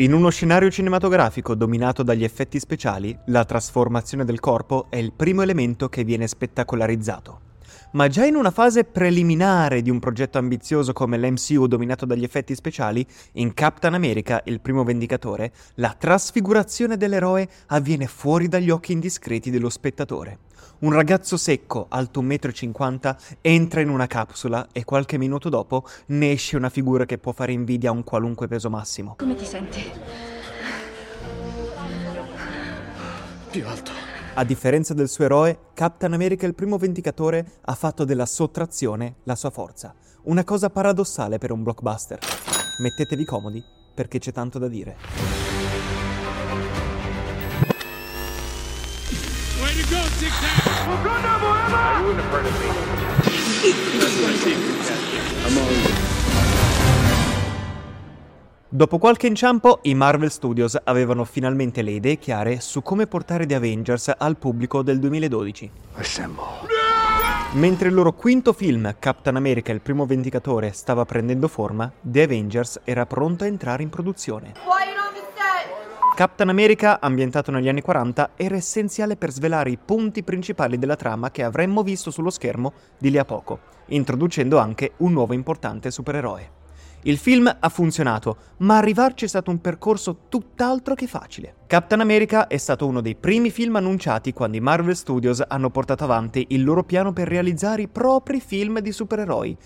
In uno scenario cinematografico dominato dagli effetti speciali, la trasformazione del corpo è il primo elemento che viene spettacolarizzato. Ma già in una fase preliminare di un progetto ambizioso come l'MCU dominato dagli effetti speciali, in Captain America, il primo vendicatore, la trasfigurazione dell'eroe avviene fuori dagli occhi indiscreti dello spettatore. Un ragazzo secco, alto 1,50 m, entra in una capsula e qualche minuto dopo ne esce una figura che può fare invidia a un qualunque peso massimo. Come ti senti? Più alto. A differenza del suo eroe, Captain America il primo vendicatore ha fatto della sottrazione la sua forza. Una cosa paradossale per un blockbuster. Mettetevi comodi, perché c'è tanto da dire. Way Dopo qualche inciampo, i Marvel Studios avevano finalmente le idee chiare su come portare The Avengers al pubblico del 2012. Assemble. Mentre il loro quinto film, Captain America il primo vendicatore, stava prendendo forma, The Avengers era pronto a entrare in produzione. Captain America, ambientato negli anni 40, era essenziale per svelare i punti principali della trama che avremmo visto sullo schermo di lì a poco, introducendo anche un nuovo importante supereroe. Il film ha funzionato, ma arrivarci è stato un percorso tutt'altro che facile. Captain America è stato uno dei primi film annunciati quando i Marvel Studios hanno portato avanti il loro piano per realizzare i propri film di supereroi.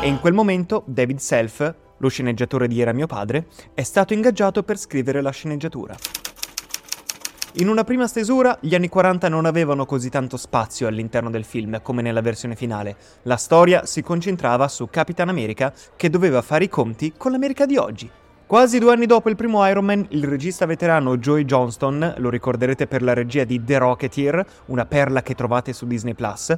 E in quel momento David Self, lo sceneggiatore di Era mio padre, è stato ingaggiato per scrivere la sceneggiatura. In una prima stesura, gli anni 40 non avevano così tanto spazio all'interno del film come nella versione finale. La storia si concentrava su Capitan America che doveva fare i conti con l'America di oggi. Quasi due anni dopo il primo Iron Man, il regista veterano Joey Johnston, lo ricorderete per la regia di The Rocketeer, una perla che trovate su Disney Plus,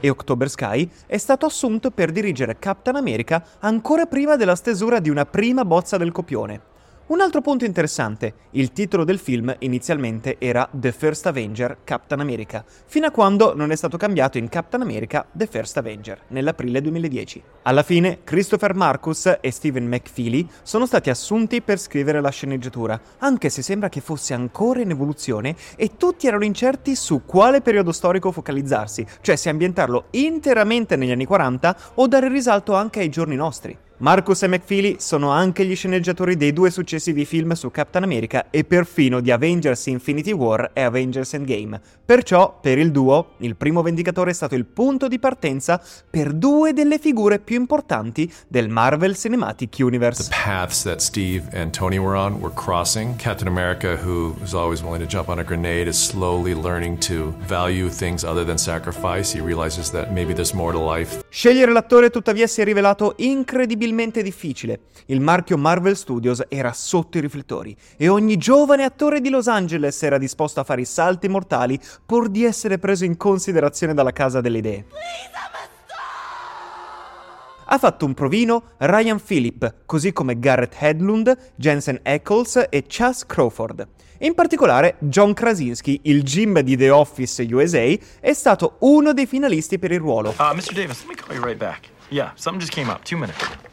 e October Sky, è stato assunto per dirigere Captain America ancora prima della stesura di una prima bozza del copione. Un altro punto interessante, il titolo del film inizialmente era The First Avenger Captain America, fino a quando non è stato cambiato in Captain America The First Avenger, nell'aprile 2010. Alla fine, Christopher Marcus e Stephen McFeely sono stati assunti per scrivere la sceneggiatura, anche se sembra che fosse ancora in evoluzione e tutti erano incerti su quale periodo storico focalizzarsi, cioè se ambientarlo interamente negli anni 40 o dare risalto anche ai giorni nostri. Marcus e McFeely sono anche gli sceneggiatori dei due successivi film su Captain America e perfino di Avengers Infinity War e Avengers Endgame. Perciò, per il duo, il primo Vendicatore è stato il punto di partenza per due delle figure più importanti del Marvel Cinematic Universe. The paths that Steve and Tony were on were crossing. Captain America, who was always willing to jump on a grenade, is slowly learning to value things other than sacrifice. He realizes that maybe there's more to life. Scegliere l'attore tuttavia si è rivelato incredibilmente difficile. Il marchio Marvel Studios era sotto i riflettori e ogni giovane attore di Los Angeles era disposto a fare i salti mortali pur di essere preso in considerazione dalla casa delle idee. Ha fatto un provino Ryan Phillip, così come Garrett Hedlund, Jensen Ackles e Chas Crawford. In particolare, John Krasinski, il Jim di The Office USA, è stato uno dei finalisti per il ruolo. Uh, Mr. Davis, let me call you right back. Yeah, something just came up. Two minutes.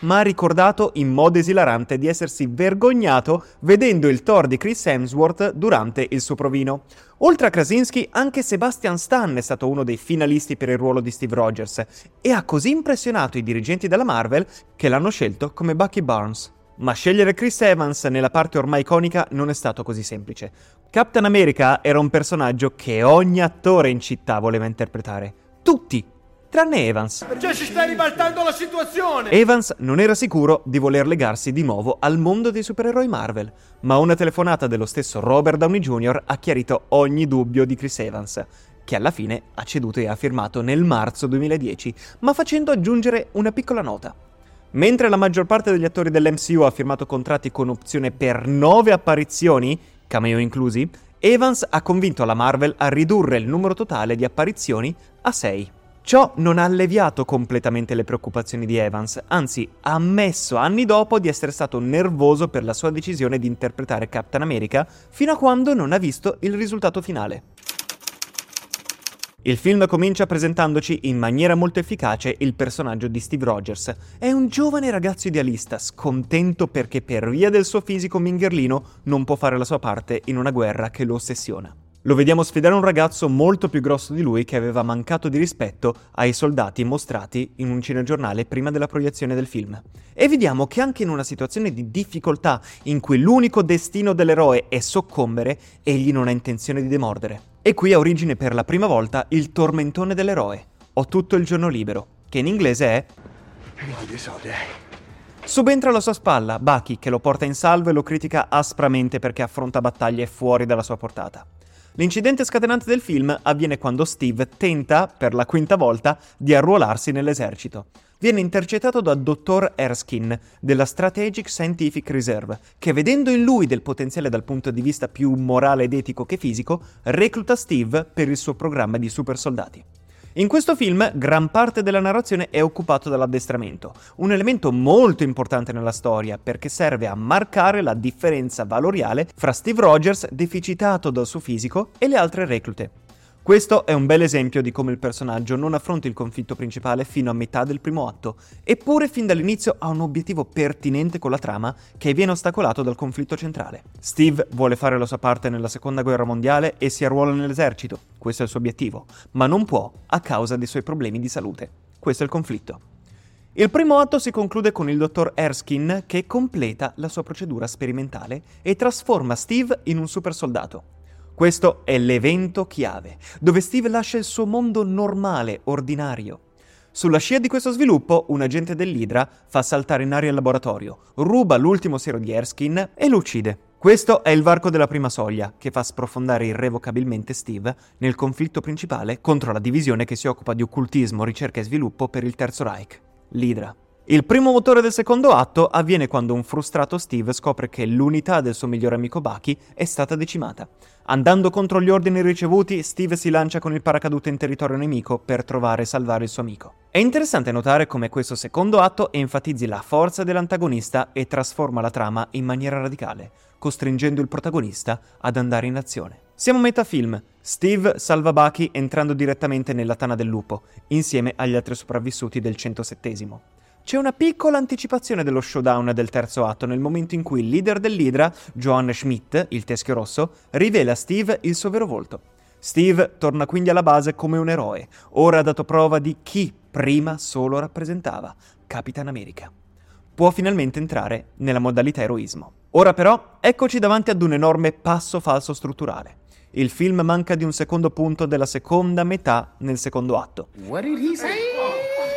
Ma ha ricordato in modo esilarante di essersi vergognato vedendo il Thor di Chris Hemsworth durante il suo provino. Oltre a Krasinski, anche Sebastian Stan è stato uno dei finalisti per il ruolo di Steve Rogers e ha così impressionato i dirigenti della Marvel che l'hanno scelto come Bucky Barnes. Ma scegliere Chris Evans nella parte ormai iconica non è stato così semplice. Captain America era un personaggio che ogni attore in città voleva interpretare. Tutti! Tranne Evans. Cioè si sta ribaltando la situazione! Evans non era sicuro di voler legarsi di nuovo al mondo dei supereroi Marvel, ma una telefonata dello stesso Robert Downey Jr. ha chiarito ogni dubbio di Chris Evans, che alla fine ha ceduto e ha firmato nel marzo 2010, ma facendo aggiungere una piccola nota. Mentre la maggior parte degli attori dell'MCU ha firmato contratti con opzione per nove apparizioni, cameo inclusi, Evans ha convinto la Marvel a ridurre il numero totale di apparizioni a 6. Ciò non ha alleviato completamente le preoccupazioni di Evans, anzi ha ammesso anni dopo di essere stato nervoso per la sua decisione di interpretare Captain America fino a quando non ha visto il risultato finale. Il film comincia presentandoci in maniera molto efficace il personaggio di Steve Rogers. È un giovane ragazzo idealista, scontento perché per via del suo fisico mingherlino non può fare la sua parte in una guerra che lo ossessiona. Lo vediamo sfidare un ragazzo molto più grosso di lui che aveva mancato di rispetto ai soldati mostrati in un cinegiornale prima della proiezione del film. E vediamo che anche in una situazione di difficoltà in cui l'unico destino dell'eroe è soccombere, egli non ha intenzione di demordere. E qui ha origine per la prima volta il tormentone dell'eroe. Ho tutto il giorno libero, che in inglese è Subentra alla sua spalla Bucky che lo porta in salvo e lo critica aspramente perché affronta battaglie fuori dalla sua portata. L'incidente scatenante del film avviene quando Steve tenta, per la quinta volta, di arruolarsi nell'esercito. Viene intercettato da Dr. Erskine della Strategic Scientific Reserve, che vedendo in lui del potenziale dal punto di vista più morale ed etico che fisico, recluta Steve per il suo programma di super soldati. In questo film gran parte della narrazione è occupato dall'addestramento, un elemento molto importante nella storia perché serve a marcare la differenza valoriale fra Steve Rogers, deficitato dal suo fisico, e le altre reclute. Questo è un bel esempio di come il personaggio non affronti il conflitto principale fino a metà del primo atto, eppure fin dall'inizio ha un obiettivo pertinente con la trama che viene ostacolato dal conflitto centrale. Steve vuole fare la sua parte nella seconda guerra mondiale e si arruola nell'esercito, questo è il suo obiettivo, ma non può a causa dei suoi problemi di salute. Questo è il conflitto. Il primo atto si conclude con il dottor Erskine che completa la sua procedura sperimentale e trasforma Steve in un super soldato. Questo è l'evento chiave, dove Steve lascia il suo mondo normale, ordinario. Sulla scia di questo sviluppo, un agente dell'Idra fa saltare in aria il laboratorio, ruba l'ultimo siero di Erskine e lo uccide. Questo è il varco della prima soglia, che fa sprofondare irrevocabilmente Steve nel conflitto principale contro la divisione che si occupa di occultismo, ricerca e sviluppo per il Terzo Reich, l'Idra. Il primo motore del secondo atto avviene quando un frustrato Steve scopre che l'unità del suo migliore amico Bucky è stata decimata. Andando contro gli ordini ricevuti, Steve si lancia con il paracadute in territorio nemico per trovare e salvare il suo amico. È interessante notare come questo secondo atto enfatizzi la forza dell'antagonista e trasforma la trama in maniera radicale, costringendo il protagonista ad andare in azione. Siamo a metà film. Steve salva Bucky entrando direttamente nella tana del lupo, insieme agli altri sopravvissuti del 107 c'è una piccola anticipazione dello showdown del terzo atto nel momento in cui il leader dell'Idra, Johan Schmidt, il teschio rosso, rivela a Steve il suo vero volto. Steve torna quindi alla base come un eroe, ora ha dato prova di chi prima solo rappresentava, Capitan America. Può finalmente entrare nella modalità eroismo. Ora però, eccoci davanti ad un enorme passo falso strutturale. Il film manca di un secondo punto della seconda metà nel secondo atto. What did he say?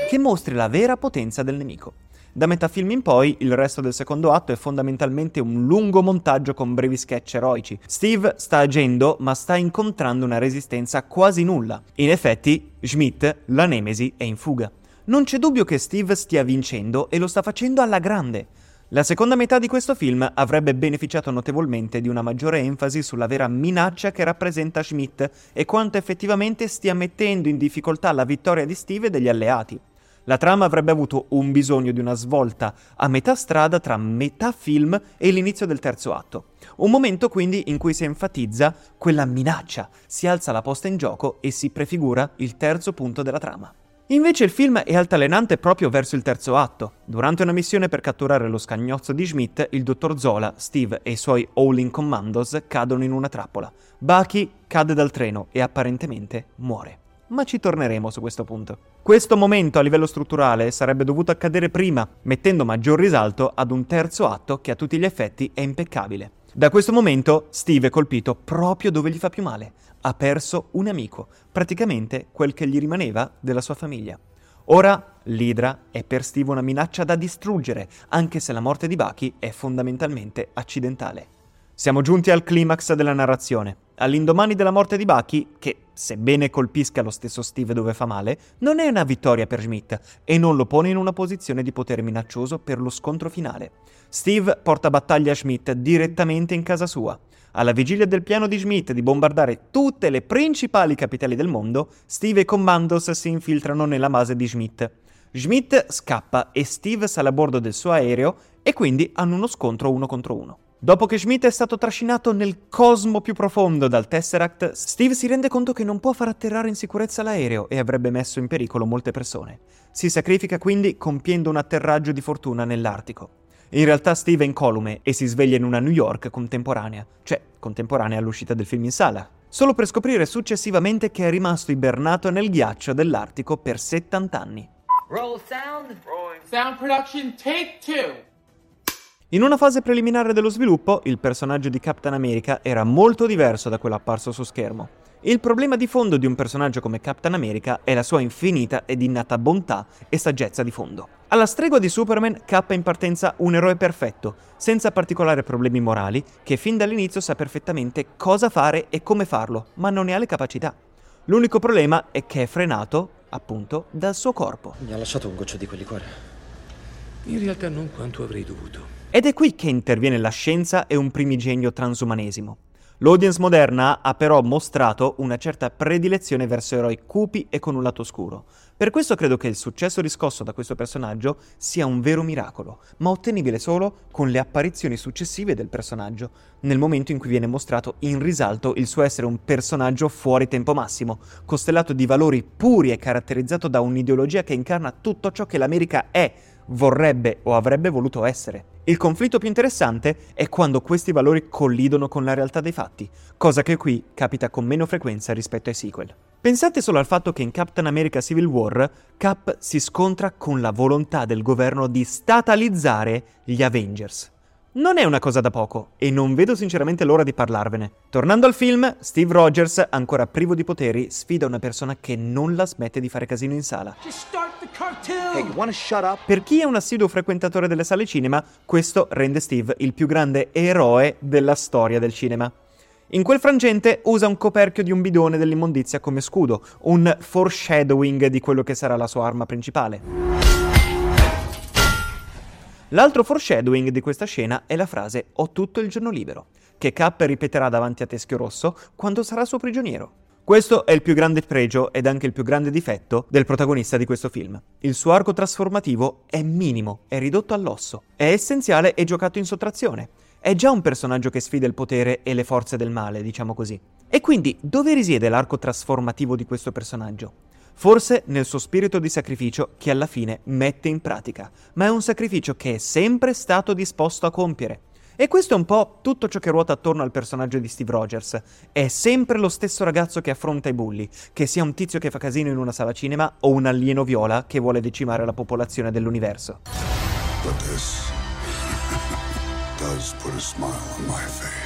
Che mostri la vera potenza del nemico. Da metà film in poi, il resto del secondo atto è fondamentalmente un lungo montaggio con brevi sketch eroici. Steve sta agendo, ma sta incontrando una resistenza quasi nulla. In effetti, Schmidt, la Nemesi, è in fuga. Non c'è dubbio che Steve stia vincendo e lo sta facendo alla grande. La seconda metà di questo film avrebbe beneficiato notevolmente di una maggiore enfasi sulla vera minaccia che rappresenta Schmidt e quanto effettivamente stia mettendo in difficoltà la vittoria di Steve e degli alleati. La trama avrebbe avuto un bisogno di una svolta a metà strada tra metà film e l'inizio del terzo atto. Un momento quindi in cui si enfatizza quella minaccia, si alza la posta in gioco e si prefigura il terzo punto della trama. Invece il film è altalenante proprio verso il terzo atto. Durante una missione per catturare lo scagnozzo di Schmidt, il dottor Zola, Steve e i suoi All-in Commandos cadono in una trappola. Bucky cade dal treno e apparentemente muore ma ci torneremo su questo punto. Questo momento a livello strutturale sarebbe dovuto accadere prima, mettendo maggior risalto ad un terzo atto che a tutti gli effetti è impeccabile. Da questo momento Steve è colpito proprio dove gli fa più male. Ha perso un amico, praticamente quel che gli rimaneva della sua famiglia. Ora l'Idra è per Steve una minaccia da distruggere, anche se la morte di Bucky è fondamentalmente accidentale. Siamo giunti al climax della narrazione all'indomani della morte di Bucky, che, sebbene colpisca lo stesso Steve dove fa male, non è una vittoria per Schmidt e non lo pone in una posizione di potere minaccioso per lo scontro finale. Steve porta battaglia a Schmidt direttamente in casa sua. Alla vigilia del piano di Schmidt di bombardare tutte le principali capitali del mondo, Steve e Commandos si infiltrano nella base di Schmidt. Schmidt scappa e Steve sale a bordo del suo aereo e quindi hanno uno scontro uno contro uno. Dopo che Schmidt è stato trascinato nel cosmo più profondo dal Tesseract, Steve si rende conto che non può far atterrare in sicurezza l'aereo e avrebbe messo in pericolo molte persone. Si sacrifica quindi compiendo un atterraggio di fortuna nell'Artico. In realtà Steve è incolume e si sveglia in una New York contemporanea, cioè contemporanea all'uscita del film in sala, solo per scoprire successivamente che è rimasto ibernato nel ghiaccio dell'Artico per 70 anni. Roll sound. Sound production, take two. In una fase preliminare dello sviluppo, il personaggio di Captain America era molto diverso da quello apparso su schermo. Il problema di fondo di un personaggio come Captain America è la sua infinita ed innata bontà e saggezza di fondo. Alla stregua di Superman, Cap è in partenza un eroe perfetto, senza particolari problemi morali, che fin dall'inizio sa perfettamente cosa fare e come farlo, ma non ne ha le capacità. L'unico problema è che è frenato, appunto, dal suo corpo. Mi ha lasciato un goccio di quel liquore. In realtà non quanto avrei dovuto. Ed è qui che interviene la scienza e un primigenio transumanesimo. L'audience moderna ha però mostrato una certa predilezione verso eroi cupi e con un lato oscuro. Per questo credo che il successo riscosso da questo personaggio sia un vero miracolo, ma ottenibile solo con le apparizioni successive del personaggio, nel momento in cui viene mostrato in risalto il suo essere un personaggio fuori tempo massimo, costellato di valori puri e caratterizzato da un'ideologia che incarna tutto ciò che l'America è, vorrebbe o avrebbe voluto essere. Il conflitto più interessante è quando questi valori collidono con la realtà dei fatti, cosa che qui capita con meno frequenza rispetto ai sequel. Pensate solo al fatto che in Captain America Civil War Cap si scontra con la volontà del governo di statalizzare gli Avengers. Non è una cosa da poco e non vedo sinceramente l'ora di parlarvene. Tornando al film, Steve Rogers, ancora privo di poteri, sfida una persona che non la smette di fare casino in sala. Hey? Per chi è un assiduo frequentatore delle sale cinema, questo rende Steve il più grande eroe della storia del cinema. In quel frangente usa un coperchio di un bidone dell'immondizia come scudo, un foreshadowing di quello che sarà la sua arma principale. L'altro foreshadowing di questa scena è la frase Ho tutto il giorno libero, che Cap ripeterà davanti a Teschio Rosso quando sarà suo prigioniero. Questo è il più grande pregio ed anche il più grande difetto del protagonista di questo film. Il suo arco trasformativo è minimo, è ridotto all'osso, è essenziale e giocato in sottrazione. È già un personaggio che sfida il potere e le forze del male, diciamo così. E quindi dove risiede l'arco trasformativo di questo personaggio? Forse nel suo spirito di sacrificio che alla fine mette in pratica, ma è un sacrificio che è sempre stato disposto a compiere. E questo è un po' tutto ciò che ruota attorno al personaggio di Steve Rogers. È sempre lo stesso ragazzo che affronta i bulli, che sia un tizio che fa casino in una sala cinema o un alieno viola che vuole decimare la popolazione dell'universo. But this does put a smile on my face.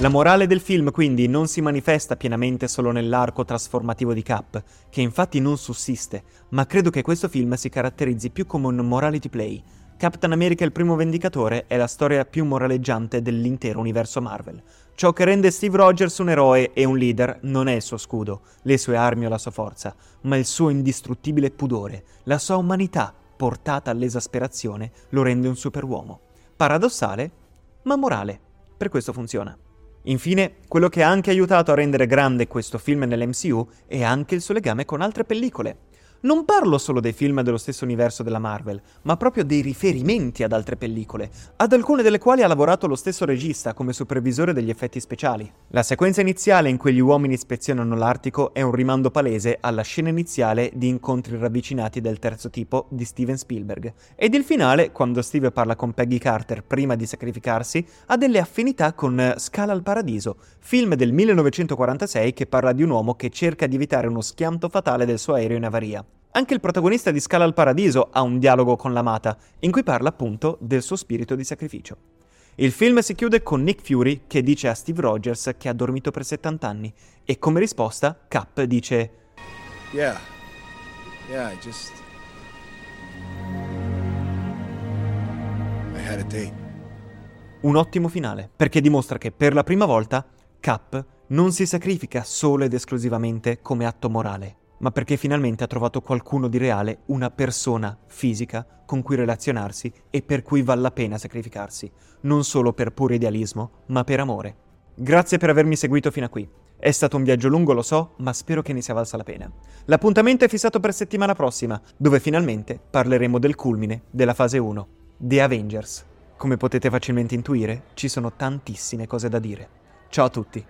La morale del film quindi non si manifesta pienamente solo nell'arco trasformativo di Cap, che infatti non sussiste, ma credo che questo film si caratterizzi più come un morality play. Captain America il primo vendicatore è la storia più moraleggiante dell'intero universo Marvel. Ciò che rende Steve Rogers un eroe e un leader non è il suo scudo, le sue armi o la sua forza, ma il suo indistruttibile pudore, la sua umanità portata all'esasperazione lo rende un superuomo. Paradossale, ma morale. Per questo funziona. Infine, quello che ha anche aiutato a rendere grande questo film nell'MCU è anche il suo legame con altre pellicole. Non parlo solo dei film dello stesso universo della Marvel, ma proprio dei riferimenti ad altre pellicole, ad alcune delle quali ha lavorato lo stesso regista come supervisore degli effetti speciali. La sequenza iniziale in cui gli uomini ispezionano l'Artico è un rimando palese alla scena iniziale di incontri ravvicinati del terzo tipo di Steven Spielberg, ed il finale, quando Steve parla con Peggy Carter prima di sacrificarsi, ha delle affinità con Scala al Paradiso, film del 1946 che parla di un uomo che cerca di evitare uno schianto fatale del suo aereo in avaria. Anche il protagonista di Scala al Paradiso ha un dialogo con l'amata, in cui parla appunto del suo spirito di sacrificio. Il film si chiude con Nick Fury che dice a Steve Rogers che ha dormito per 70 anni e come risposta Cap dice Yeah. Yeah, I just. I had a date. un ottimo finale, perché dimostra che per la prima volta Cap non si sacrifica solo ed esclusivamente come atto morale, ma perché finalmente ha trovato qualcuno di reale, una persona fisica con cui relazionarsi e per cui vale la pena sacrificarsi, non solo per puro idealismo, ma per amore. Grazie per avermi seguito fino a qui. È stato un viaggio lungo, lo so, ma spero che ne sia valsa la pena. L'appuntamento è fissato per settimana prossima, dove finalmente parleremo del culmine della fase 1, The Avengers. Come potete facilmente intuire, ci sono tantissime cose da dire. Ciao a tutti!